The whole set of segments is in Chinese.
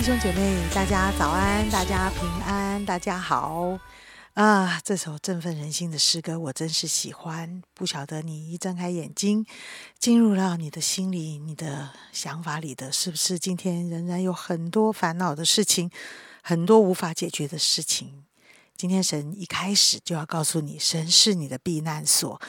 弟兄姐妹，大家早安，大家平安，大家好啊！这首振奋人心的诗歌，我真是喜欢。不晓得你一睁开眼睛，进入到你的心里、你的想法里的，是不是今天仍然有很多烦恼的事情，很多无法解决的事情？今天神一开始就要告诉你，神是你的避难所，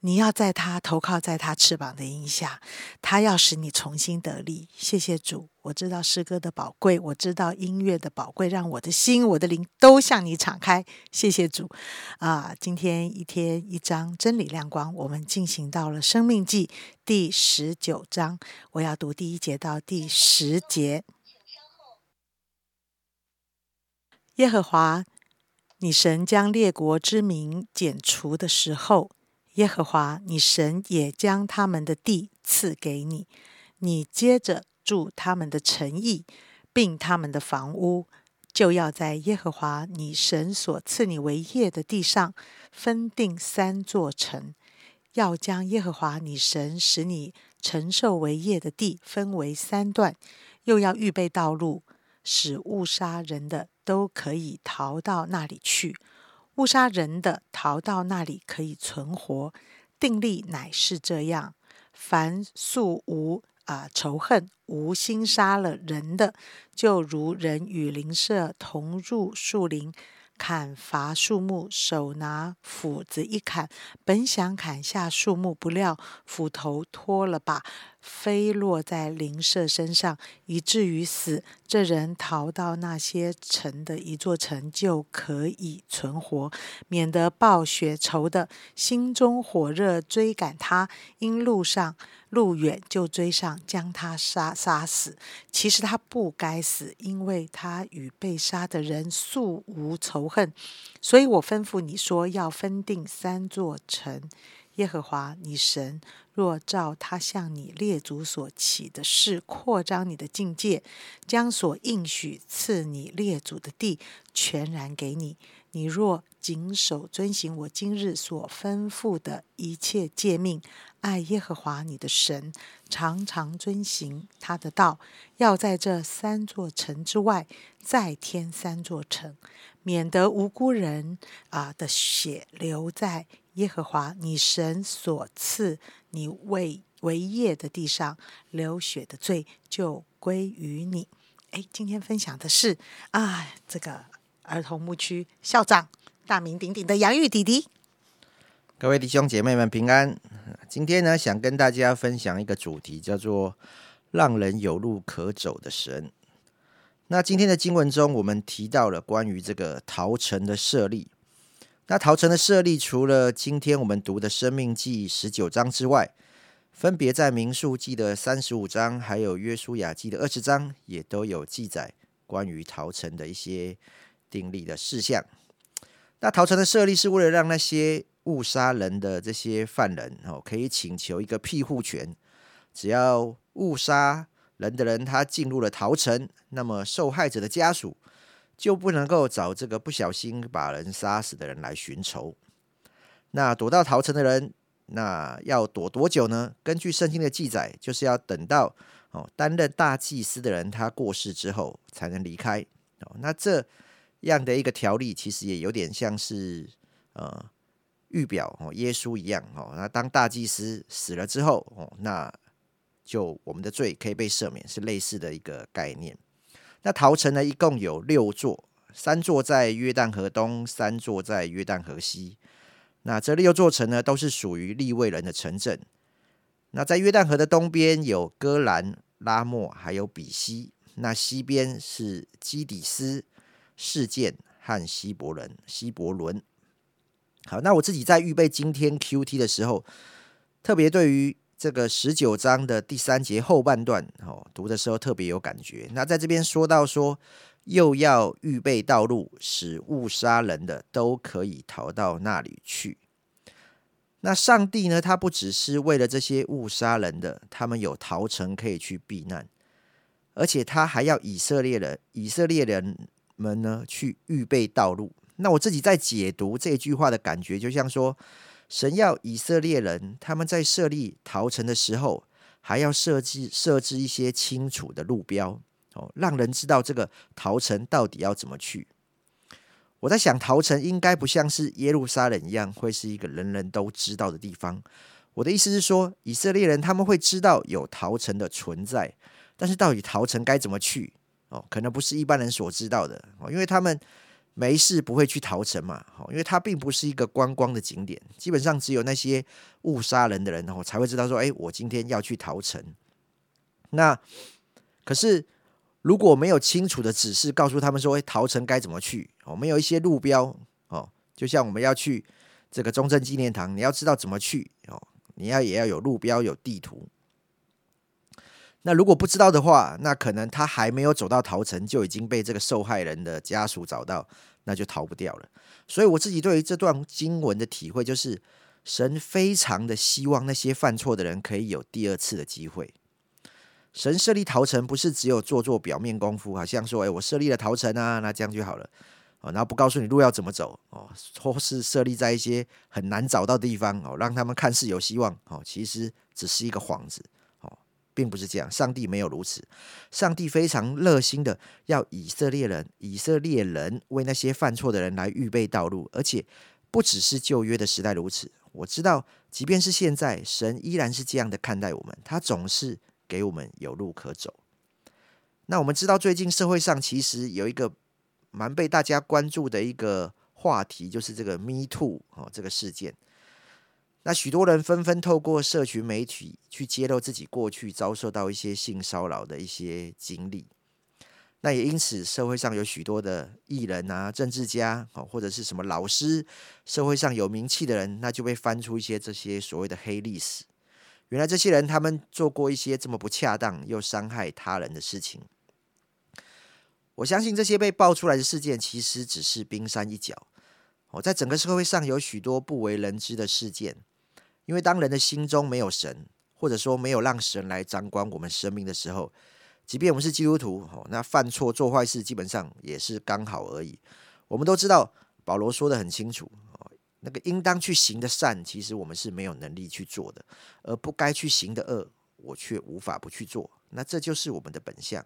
你要在他投靠在他翅膀的荫下，他要使你重新得力。谢谢主，我知道诗歌的宝贵，我知道音乐的宝贵，让我的心、我的灵都向你敞开。谢谢主啊！今天一天一章真理亮光，我们进行到了《生命记》第十九章，我要读第一节到第十节。耶和华。你神将列国之名剪除的时候，耶和华你神也将他们的地赐给你，你接着住他们的城邑，并他们的房屋，就要在耶和华你神所赐你为业的地上分定三座城，要将耶和华你神使你承受为业的地分为三段，又要预备道路。使误杀人的都可以逃到那里去，误杀人的逃到那里可以存活。定力乃是这样：凡素无啊仇恨、无心杀了人的，就如人与灵舍同入树林。砍伐树木，手拿斧子一砍，本想砍下树木，不料斧头脱了把，飞落在邻舍身上，以至于死。这人逃到那些城的一座城，就可以存活，免得报血仇的心中火热追赶他，因路上。路远就追上，将他杀杀死。其实他不该死，因为他与被杀的人素无仇恨。所以我吩咐你说，要分定三座城。耶和华你神若照他向你列祖所起的事扩张你的境界，将所应许赐你列祖的地全然给你。你若谨守遵行我今日所吩咐的一切诫命，爱耶和华你的神，常常遵行他的道，要在这三座城之外再添三座城，免得无辜人啊的血流在耶和华你神所赐你为为业的地上，流血的罪就归于你。哎，今天分享的是啊，这个。儿童牧区校长，大名鼎鼎的杨玉弟弟。各位弟兄姐妹们平安。今天呢，想跟大家分享一个主题，叫做“让人有路可走的神”。那今天的经文中，我们提到了关于这个陶城的设立。那陶城的设立，除了今天我们读的《生命记》十九章之外，分别在《民数记》的三十五章，还有《约书亚记》的二十章，也都有记载关于陶城的一些。定立的事项。那逃城的设立是为了让那些误杀人的这些犯人哦，可以请求一个庇护权。只要误杀人的人他进入了逃城，那么受害者的家属就不能够找这个不小心把人杀死的人来寻仇。那躲到逃城的人，那要躲多久呢？根据圣经的记载，就是要等到哦担任大祭司的人他过世之后才能离开哦。那这。样的一个条例，其实也有点像是呃预表哦，耶稣一样哦。那当大祭司死了之后哦，那就我们的罪可以被赦免，是类似的一个概念。那陶城呢，一共有六座，三座在约旦河东，三座在约旦河西。那这六座城呢，都是属于利未人的城镇。那在约旦河的东边有戈兰、拉莫，还有比西。那西边是基底斯。事件和希伯伦、希伯伦。好，那我自己在预备今天 Q T 的时候，特别对于这个十九章的第三节后半段，哦，读的时候特别有感觉。那在这边说到说，又要预备道路，使误杀人的都可以逃到那里去。那上帝呢？他不只是为了这些误杀人的，他们有逃城可以去避难，而且他还要以色列人，以色列人。们呢去预备道路。那我自己在解读这句话的感觉，就像说，神要以色列人他们在设立逃城的时候，还要设计设置一些清楚的路标哦，让人知道这个逃城到底要怎么去。我在想，逃城应该不像是耶路撒冷一样，会是一个人人都知道的地方。我的意思是说，以色列人他们会知道有逃城的存在，但是到底逃城该怎么去？哦，可能不是一般人所知道的哦，因为他们没事不会去逃城嘛，哦，因为它并不是一个观光的景点，基本上只有那些误杀人的人哦才会知道说，哎，我今天要去逃城。那可是如果没有清楚的指示告诉他们说，哎，逃城该怎么去？哦，没有一些路标哦，就像我们要去这个中正纪念堂，你要知道怎么去哦，你要也要有路标有地图。那如果不知道的话，那可能他还没有走到逃城，就已经被这个受害人的家属找到，那就逃不掉了。所以我自己对于这段经文的体会就是，神非常的希望那些犯错的人可以有第二次的机会。神设立逃城不是只有做做表面功夫，好像说，哎，我设立了逃城啊，那这样就好了哦，然后不告诉你路要怎么走哦，或是设立在一些很难找到的地方哦，让他们看似有希望哦，其实只是一个幌子。并不是这样，上帝没有如此。上帝非常热心的要以色列人，以色列人为那些犯错的人来预备道路，而且不只是旧约的时代如此。我知道，即便是现在，神依然是这样的看待我们，他总是给我们有路可走。那我们知道，最近社会上其实有一个蛮被大家关注的一个话题，就是这个 “Me Too” 哦，这个事件。那许多人纷纷透过社群媒体去揭露自己过去遭受到一些性骚扰的一些经历，那也因此社会上有许多的艺人啊、政治家，或者是什么老师，社会上有名气的人，那就被翻出一些这些所谓的黑历史。原来这些人他们做过一些这么不恰当又伤害他人的事情。我相信这些被爆出来的事件其实只是冰山一角。哦，在整个社会上有许多不为人知的事件。因为当人的心中没有神，或者说没有让神来掌管我们生命的时候，即便我们是基督徒，哦，那犯错做坏事基本上也是刚好而已。我们都知道，保罗说的很清楚，那个应当去行的善，其实我们是没有能力去做的；而不该去行的恶，我却无法不去做。那这就是我们的本相。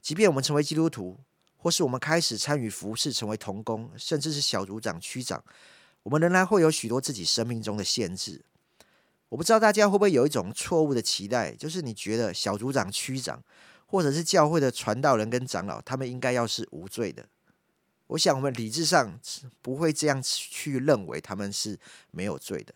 即便我们成为基督徒，或是我们开始参与服侍，成为童工，甚至是小组长、区长，我们仍然会有许多自己生命中的限制。我不知道大家会不会有一种错误的期待，就是你觉得小组长、区长，或者是教会的传道人跟长老，他们应该要是无罪的。我想我们理智上不会这样去认为他们是没有罪的，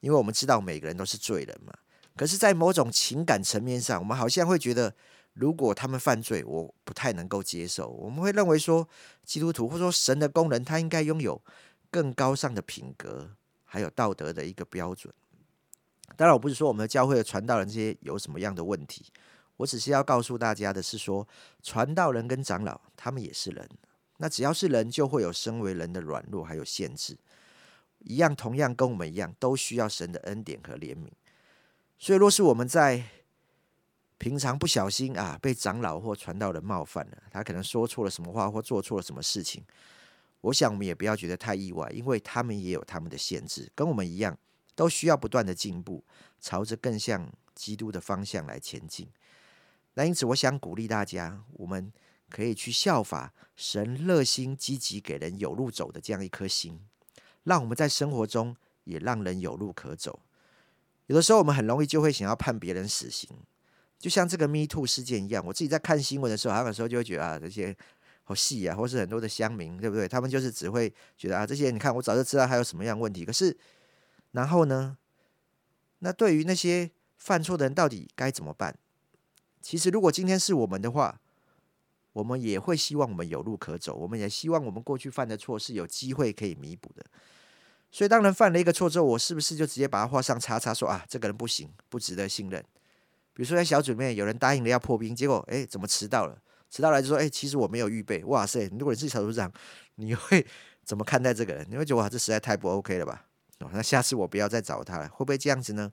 因为我们知道每个人都是罪人嘛。可是，在某种情感层面上，我们好像会觉得，如果他们犯罪，我不太能够接受。我们会认为说，基督徒或说神的工人，他应该拥有更高尚的品格，还有道德的一个标准。当然，我不是说我们的教会的传道人这些有什么样的问题，我只是要告诉大家的是说，传道人跟长老他们也是人，那只要是人，就会有身为人的软弱还有限制，一样同样跟我们一样，都需要神的恩典和怜悯。所以，若是我们在平常不小心啊，被长老或传道人冒犯了，他可能说错了什么话或做错了什么事情，我想我们也不要觉得太意外，因为他们也有他们的限制，跟我们一样。都需要不断的进步，朝着更像基督的方向来前进。那因此，我想鼓励大家，我们可以去效法神热心积极给人有路走的这样一颗心，让我们在生活中也让人有路可走。有的时候，我们很容易就会想要判别人死刑，就像这个 Me Too 事件一样。我自己在看新闻的时候，还有时候就会觉得啊，这些好细啊，或是很多的乡民，对不对？他们就是只会觉得啊，这些你看，我早就知道他有什么样问题，可是。然后呢？那对于那些犯错的人，到底该怎么办？其实，如果今天是我们的话，我们也会希望我们有路可走，我们也希望我们过去犯的错是有机会可以弥补的。所以，当人犯了一个错之后，我是不是就直接把他画上叉叉，说啊，这个人不行，不值得信任？比如说，在小组里面有人答应了要破冰，结果哎，怎么迟到了？迟到来就说，哎，其实我没有预备。哇塞！如果你是小组长，你会怎么看待这个人？你会觉得哇，这实在太不 OK 了吧？哦，那下次我不要再找他了，会不会这样子呢？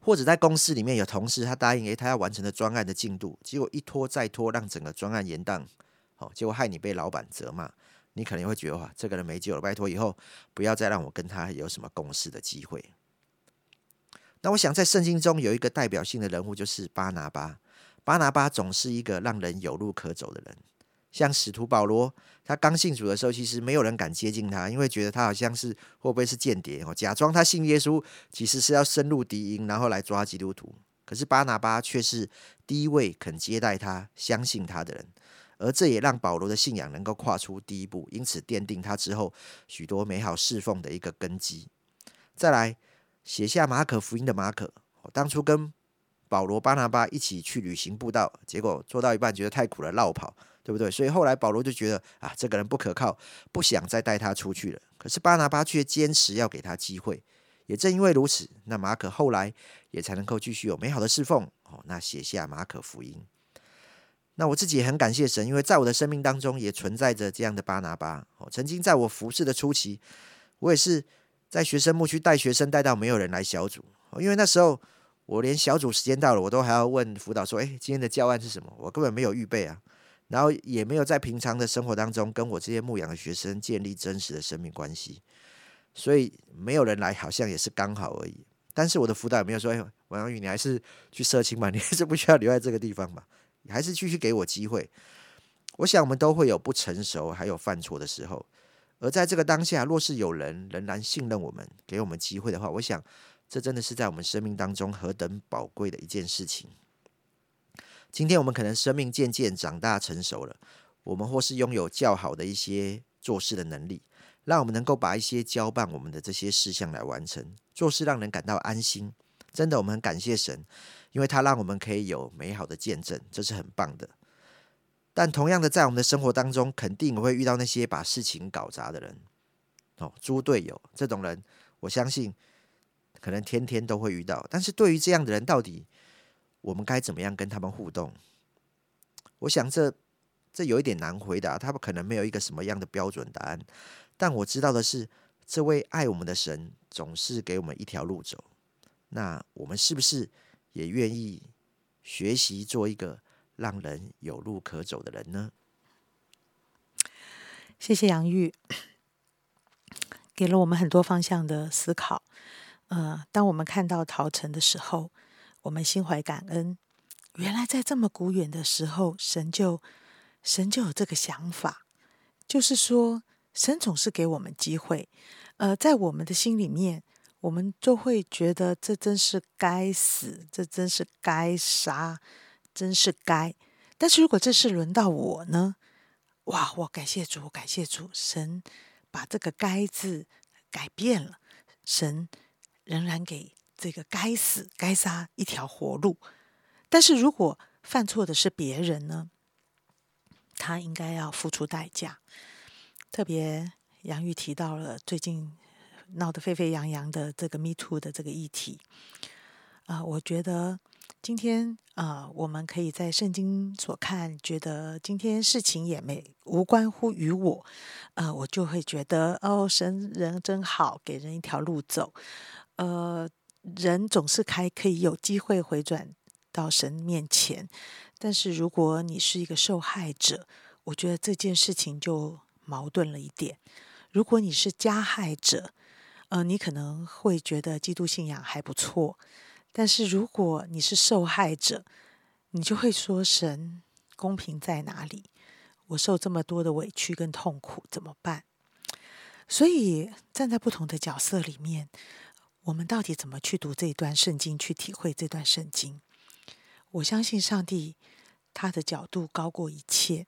或者在公司里面有同事，他答应诶，他要完成的专案的进度，结果一拖再拖，让整个专案延宕，哦，结果害你被老板责骂，你可能会觉得哇，这个人没救了，拜托以后不要再让我跟他有什么共事的机会。那我想在圣经中有一个代表性的人物，就是巴拿巴。巴拿巴总是一个让人有路可走的人。像使徒保罗，他刚信主的时候，其实没有人敢接近他，因为觉得他好像是会不会是间谍哦，假装他信耶稣，其实是要深入敌营，然后来抓基督徒。可是巴拿巴却是第一位肯接待他、相信他的人，而这也让保罗的信仰能够跨出第一步，因此奠定他之后许多美好侍奉的一个根基。再来写下马可福音的马可，当初跟保罗、巴拿巴一起去旅行布道，结果做到一半觉得太苦了，绕跑。对不对？所以后来保罗就觉得啊，这个人不可靠，不想再带他出去了。可是巴拿巴却坚持要给他机会。也正因为如此，那马可后来也才能够继续有美好的侍奉哦。那写下马可福音。那我自己也很感谢神，因为在我的生命当中也存在着这样的巴拿巴哦。曾经在我服侍的初期，我也是在学生牧区带学生，带到没有人来小组。因为那时候我连小组时间到了，我都还要问辅导说：“哎，今天的教案是什么？”我根本没有预备啊。然后也没有在平常的生活当中跟我这些牧养的学生建立真实的生命关系，所以没有人来，好像也是刚好而已。但是我的辅导也没有说：“哎，王阳宇，你还是去社青吧，你还是不需要留在这个地方吧，你还是继续给我机会。”我想我们都会有不成熟，还有犯错的时候。而在这个当下，若是有人仍然信任我们，给我们机会的话，我想这真的是在我们生命当中何等宝贵的一件事情。今天我们可能生命渐渐长大成熟了，我们或是拥有较好的一些做事的能力，让我们能够把一些交办我们的这些事项来完成，做事让人感到安心。真的，我们很感谢神，因为他让我们可以有美好的见证，这是很棒的。但同样的，在我们的生活当中，肯定会遇到那些把事情搞砸的人，哦，猪队友这种人，我相信可能天天都会遇到。但是对于这样的人，到底？我们该怎么样跟他们互动？我想这这有一点难回答，他们可能没有一个什么样的标准答案。但我知道的是，这位爱我们的神总是给我们一条路走。那我们是不是也愿意学习做一个让人有路可走的人呢？谢谢杨玉，给了我们很多方向的思考。呃，当我们看到陶城的时候。我们心怀感恩，原来在这么古远的时候，神就神就有这个想法，就是说，神总是给我们机会。呃，在我们的心里面，我们就会觉得这真是该死，这真是该杀，真是该。但是如果这是轮到我呢？哇，我感谢主，感谢主，神把这个“该”字改变了，神仍然给。这个该死该杀一条活路，但是如果犯错的是别人呢？他应该要付出代价。特别杨玉提到了最近闹得沸沸扬扬的这个 “Me Too” 的这个议题啊，我觉得今天啊，我们可以在圣经所看，觉得今天事情也没无关乎于我，呃，我就会觉得哦，神人真好，给人一条路走，呃。人总是还可以有机会回转到神面前，但是如果你是一个受害者，我觉得这件事情就矛盾了一点。如果你是加害者，呃，你可能会觉得基督信仰还不错，但是如果你是受害者，你就会说神公平在哪里？我受这么多的委屈跟痛苦怎么办？所以站在不同的角色里面。我们到底怎么去读这一段圣经，去体会这段圣经？我相信上帝他的角度高过一切。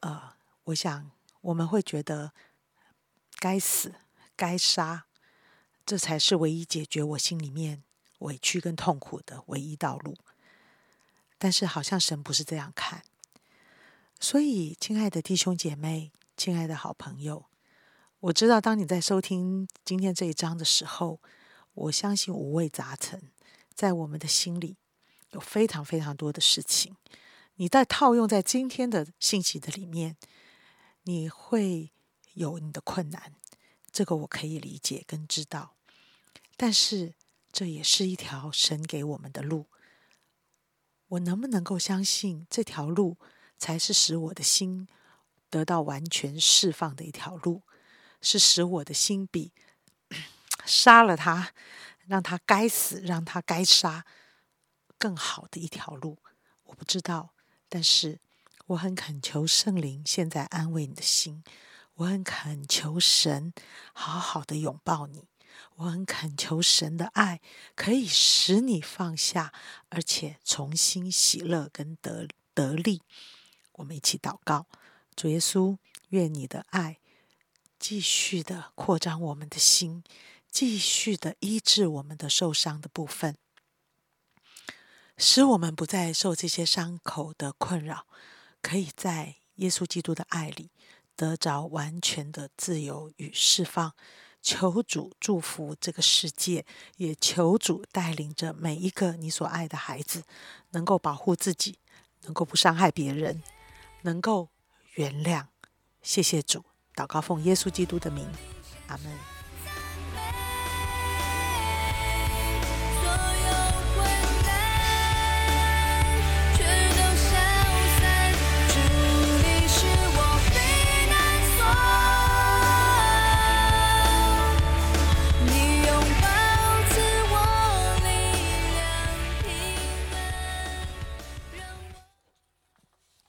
呃，我想我们会觉得该死、该杀，这才是唯一解决我心里面委屈跟痛苦的唯一道路。但是好像神不是这样看。所以，亲爱的弟兄姐妹，亲爱的好朋友。我知道，当你在收听今天这一章的时候，我相信五味杂陈，在我们的心里有非常非常多的事情。你在套用在今天的信息的里面，你会有你的困难，这个我可以理解跟知道。但是这也是一条神给我们的路，我能不能够相信这条路才是使我的心得到完全释放的一条路？是使我的心比杀了他，让他该死，让他该杀更好的一条路。我不知道，但是我很恳求圣灵现在安慰你的心，我很恳求神好好的拥抱你，我很恳求神的爱可以使你放下，而且重新喜乐跟得得力。我们一起祷告，主耶稣，愿你的爱继续的扩张我们的心，继续的医治我们的受伤的部分。使我们不再受这些伤口的困扰，可以在耶稣基督的爱里得着完全的自由与释放。求主祝福这个世界，也求主带领着每一个你所爱的孩子，能够保护自己，能够不伤害别人，能够原谅。谢谢主，祷告奉耶稣基督的名，阿门。